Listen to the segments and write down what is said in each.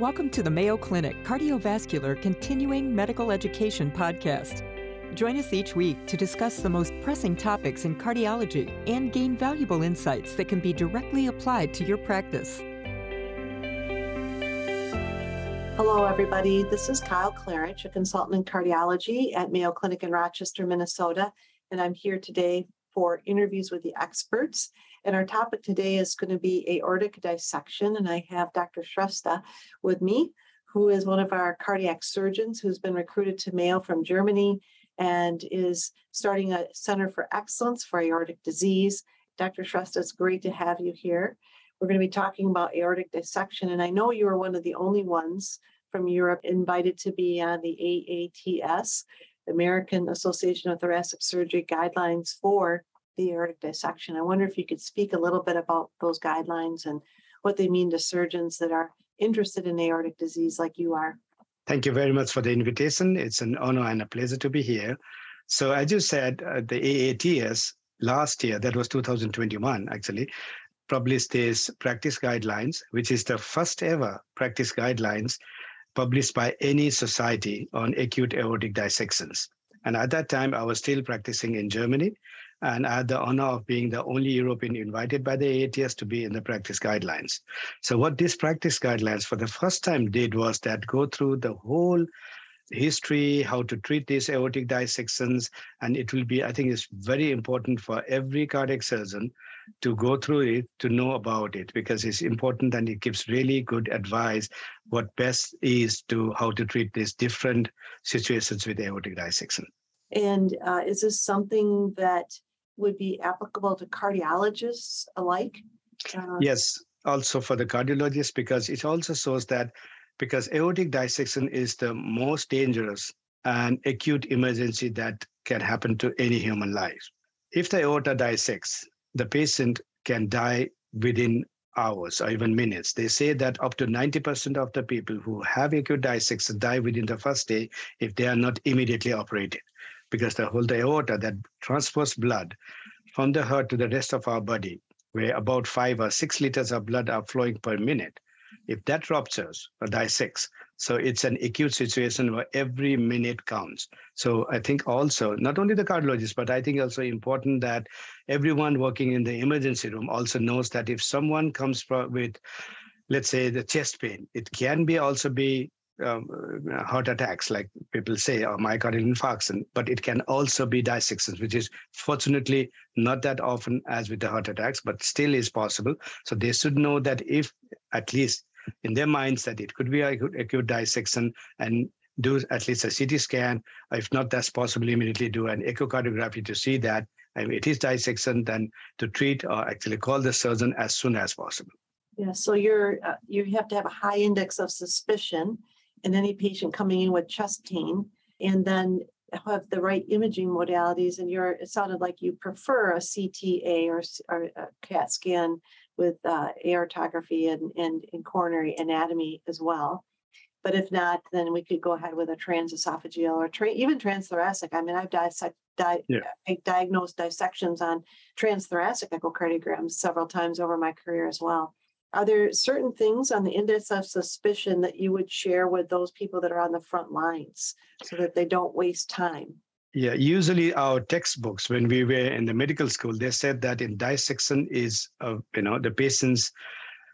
Welcome to the Mayo Clinic Cardiovascular Continuing Medical Education Podcast. Join us each week to discuss the most pressing topics in cardiology and gain valuable insights that can be directly applied to your practice. Hello, everybody. This is Kyle Klarich, a consultant in cardiology at Mayo Clinic in Rochester, Minnesota, and I'm here today for interviews with the experts. And our topic today is going to be aortic dissection. And I have Dr. Shrestha with me, who is one of our cardiac surgeons who's been recruited to Mayo from Germany and is starting a Center for Excellence for Aortic Disease. Dr. Shrestha, it's great to have you here. We're going to be talking about aortic dissection. And I know you are one of the only ones from Europe invited to be on the AATS, American Association of Thoracic Surgery guidelines for the aortic dissection. I wonder if you could speak a little bit about those guidelines and what they mean to surgeons that are interested in aortic disease like you are. Thank you very much for the invitation. It's an honor and a pleasure to be here. So, as you said, uh, the AATS last year, that was 2021 actually, published these practice guidelines, which is the first ever practice guidelines published by any society on acute aortic dissections. And at that time, I was still practicing in Germany and I had the honor of being the only European invited by the AATS to be in the practice guidelines. So what these practice guidelines for the first time did was that go through the whole history, how to treat these aortic dissections, and it will be, I think, it's very important for every cardiac surgeon to go through it to know about it because it's important and it gives really good advice what best is to how to treat these different situations with aortic dissection. And uh, is this something that would be applicable to cardiologists alike? Uh, yes, also for the cardiologists, because it also shows that because aortic dissection is the most dangerous and acute emergency that can happen to any human life. If the aorta dissects, the patient can die within hours or even minutes. They say that up to 90% of the people who have acute dissection die within the first day if they are not immediately operated because the whole aorta that transports blood from the heart to the rest of our body, where about five or six liters of blood are flowing per minute, if that ruptures or dissects, so it's an acute situation where every minute counts. So I think also not only the cardiologist, but I think also important that everyone working in the emergency room also knows that if someone comes with, let's say, the chest pain, it can be also be um, heart attacks, like people say, or myocardial infarction, but it can also be dissections, which is fortunately not that often as with the heart attacks, but still is possible. So they should know that if at least in their minds that it could be acute, acute dissection and do at least a CT scan, if not, that's possible, immediately do an echocardiography to see that and it is dissection, then to treat or actually call the surgeon as soon as possible. Yeah, so you're uh, you have to have a high index of suspicion in any patient coming in with chest pain and then have the right imaging modalities and you're it sounded like you prefer a cta or, or a cat scan with uh, aortography and, and, and coronary anatomy as well. But if not then we could go ahead with a transesophageal or tra- even transthoracic. I mean i've dissect, di- yeah. diagnosed dissections on transthoracic echocardiograms several times over my career as well are there certain things on the index of suspicion that you would share with those people that are on the front lines so that they don't waste time? Yeah, usually our textbooks, when we were in the medical school, they said that in dissection is, uh, you know, the patients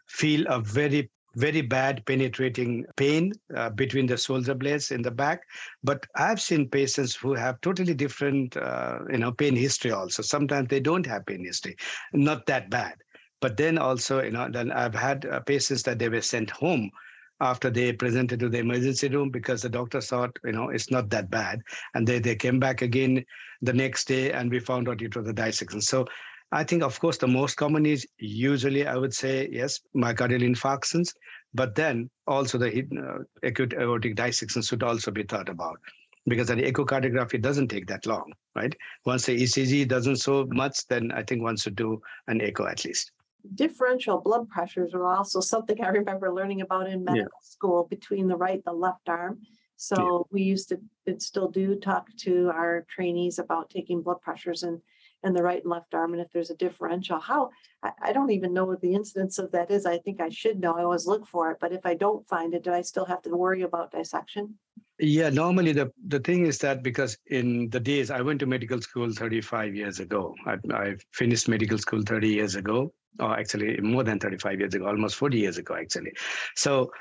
feel a very very bad penetrating pain uh, between the shoulder blades in the back. But i've seen patients who have totally different uh, you know pain history also. Sometimes they don't have pain history. Not that bad but then also, you know, then I've had uh, patients that they were sent home after they presented to the emergency room because the doctor thought, you know, it's not that bad. And they, they came back again the next day and we found out it was a dissection. So I think, of course, the most common is usually, I would say, yes, myocardial infarctions, but then also the uh, acute aortic dissection should also be thought about because the echocardiography doesn't take that long, right? Once the ECG doesn't show much, then I think one should do an echo at least differential blood pressures are also something I remember learning about in medical yeah. school between the right and the left arm. So yeah. we used to and still do talk to our trainees about taking blood pressures and and the right and left arm, and if there's a differential. How I, I don't even know what the incidence of that is. I think I should know. I always look for it, but if I don't find it, do I still have to worry about dissection? Yeah, normally the, the thing is that because in the days I went to medical school 35 years ago, I, I finished medical school 30 years ago, or actually more than 35 years ago, almost 40 years ago, actually. So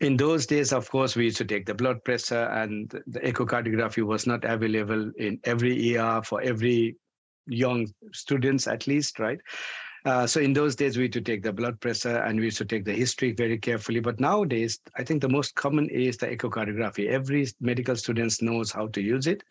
in those days, of course, we used to take the blood pressure, and the echocardiography was not available in every ER for every young students, at least, right? Uh, so in those days, we used to take the blood pressure and we used to take the history very carefully. But nowadays, I think the most common is the echocardiography. Every medical student knows how to use it.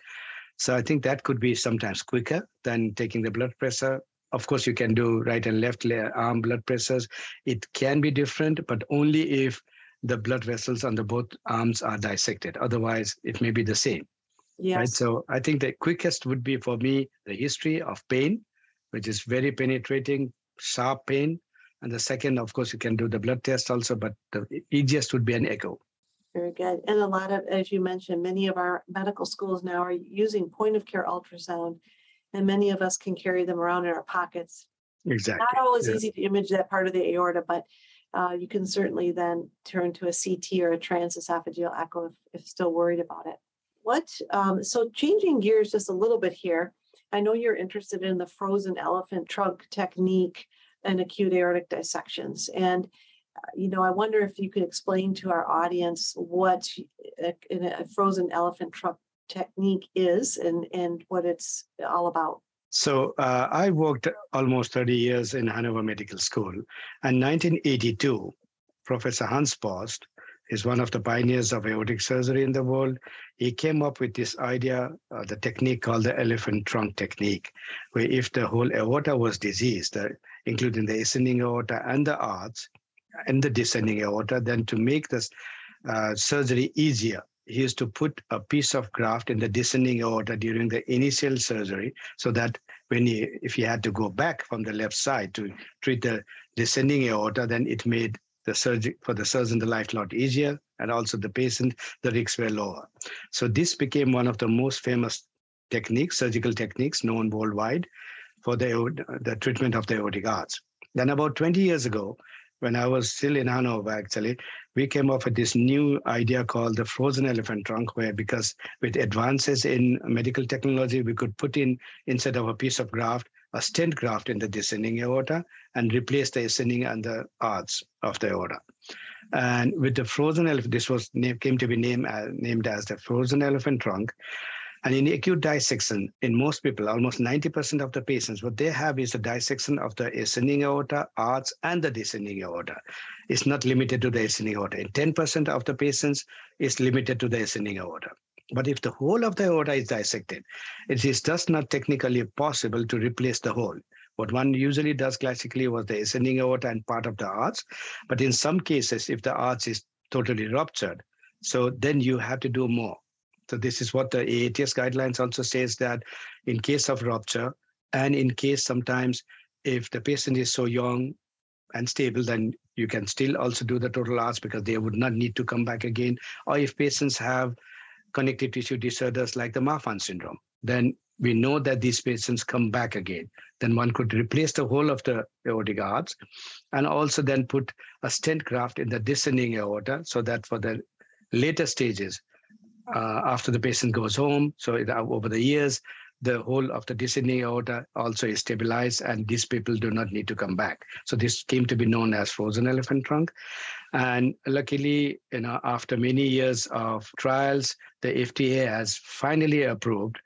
So I think that could be sometimes quicker than taking the blood pressure. Of course, you can do right and left arm blood pressures. It can be different, but only if the blood vessels on the both arms are dissected. Otherwise, it may be the same. Yes. Right. So I think the quickest would be for me the history of pain, which is very penetrating, sharp pain. And the second, of course, you can do the blood test also, but the easiest would be an echo. Very good. And a lot of, as you mentioned, many of our medical schools now are using point of care ultrasound, and many of us can carry them around in our pockets. Exactly. Not always yeah. easy to image that part of the aorta, but uh, you can certainly then turn to a CT or a transesophageal echo if, if still worried about it. What, um, so changing gears just a little bit here, I know you're interested in the frozen elephant trunk technique and acute aortic dissections. And, uh, you know, I wonder if you could explain to our audience what a, a frozen elephant trunk technique is and, and what it's all about. So uh, I worked almost 30 years in Hanover Medical School. And 1982, Professor Hans Borst is one of the pioneers of aortic surgery in the world. He came up with this idea, uh, the technique called the elephant trunk technique, where if the whole aorta was diseased, uh, including the ascending aorta and the arch and the descending aorta, then to make this uh, surgery easier, he used to put a piece of graft in the descending aorta during the initial surgery so that when he if he had to go back from the left side to treat the descending aorta then it made the surgery for the surgeon the life a lot easier and also the patient the risks were lower. So this became one of the most famous techniques surgical techniques known worldwide for the the treatment of the aortic arch. Then about 20 years ago when I was still in Hanover, actually, we came up with this new idea called the frozen elephant trunk, where because with advances in medical technology, we could put in, instead of a piece of graft, a stent graft in the descending aorta and replace the ascending and the arch of the aorta. And with the frozen elephant, this was came to be named, uh, named as the frozen elephant trunk. And in acute dissection, in most people, almost 90% of the patients, what they have is a dissection of the ascending aorta, arch, and the descending aorta. It's not limited to the ascending aorta. In 10% of the patients, it's limited to the ascending aorta. But if the whole of the aorta is dissected, it is just not technically possible to replace the whole. What one usually does classically was the ascending aorta and part of the arch. But in some cases, if the arch is totally ruptured, so then you have to do more. So this is what the AATS guidelines also says that in case of rupture and in case sometimes if the patient is so young and stable, then you can still also do the total arch because they would not need to come back again. Or if patients have connective tissue disorders like the Marfan syndrome, then we know that these patients come back again. Then one could replace the whole of the aortic arch and also then put a stent graft in the descending aorta so that for the later stages, uh, after the patient goes home. So it, uh, over the years, the whole of the descending aorta also is stabilized, and these people do not need to come back. So this came to be known as frozen elephant trunk. And luckily, you know, after many years of trials, the FDA has finally approved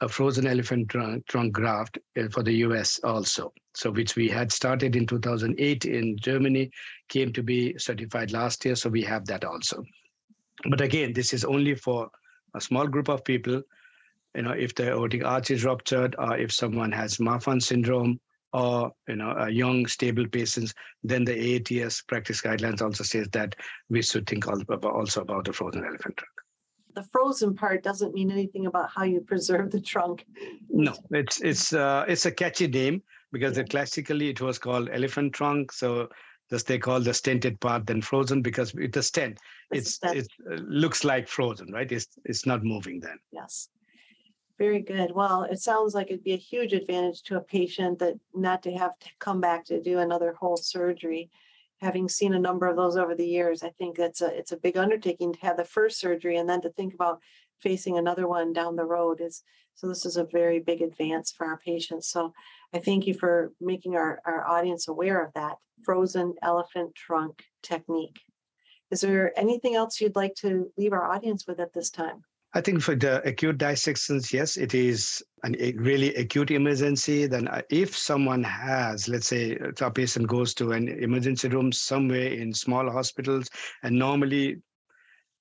a frozen elephant trunk, trunk graft uh, for the US also. So which we had started in 2008 in Germany, came to be certified last year. So we have that also. But again, this is only for a small group of people. You know, if the aortic arch is ruptured, or if someone has Marfan syndrome, or you know, a young stable patients, then the AATS practice guidelines also says that we should think also about the frozen elephant trunk. The frozen part doesn't mean anything about how you preserve the trunk. No, it's it's uh, it's a catchy name because yeah. classically it was called elephant trunk. So just they call the stented part then frozen because with the stent, it's, it's it uh, looks like frozen, right? It's it's not moving then. Yes. Very good. Well, it sounds like it'd be a huge advantage to a patient that not to have to come back to do another whole surgery. Having seen a number of those over the years, I think it's a it's a big undertaking to have the first surgery and then to think about facing another one down the road is so this is a very big advance for our patients. So I thank you for making our, our audience aware of that frozen elephant trunk technique. Is there anything else you'd like to leave our audience with at this time? I think for the acute dissections, yes, it is an, a really acute emergency. Then, uh, if someone has, let's say, a patient goes to an emergency room somewhere in small hospitals, and normally,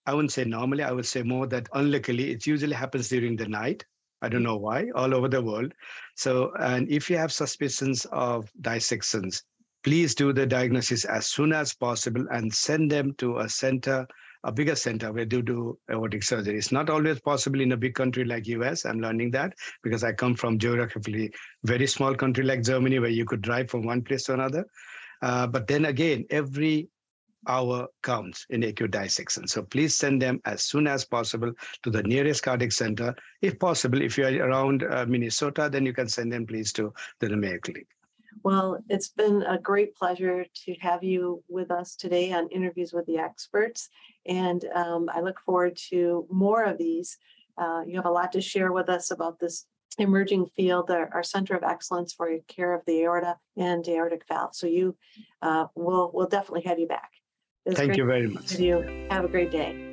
I wouldn't say normally, I would say more that unluckily, it usually happens during the night. I don't know why, all over the world. So, and if you have suspicions of dissections, please do the diagnosis as soon as possible and send them to a center a bigger center where they do aortic surgery. It's not always possible in a big country like US. I'm learning that because I come from geographically very small country like Germany where you could drive from one place to another. Uh, but then again, every hour counts in acute dissection. So please send them as soon as possible to the nearest cardiac center. If possible, if you're around uh, Minnesota, then you can send them please to the Mayo Clinic. Well, it's been a great pleasure to have you with us today on interviews with the experts. And um, I look forward to more of these. Uh, you have a lot to share with us about this emerging field, our, our Center of Excellence for care of the aorta and aortic valve. So you uh, will will definitely have you back. Thank you very much. You have a great day.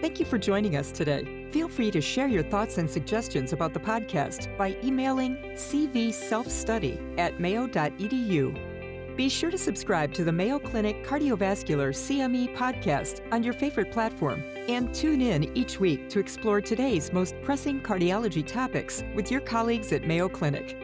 Thank you for joining us today. Feel free to share your thoughts and suggestions about the podcast by emailing cvselfstudy at mayo.edu. Be sure to subscribe to the Mayo Clinic Cardiovascular CME podcast on your favorite platform and tune in each week to explore today's most pressing cardiology topics with your colleagues at Mayo Clinic.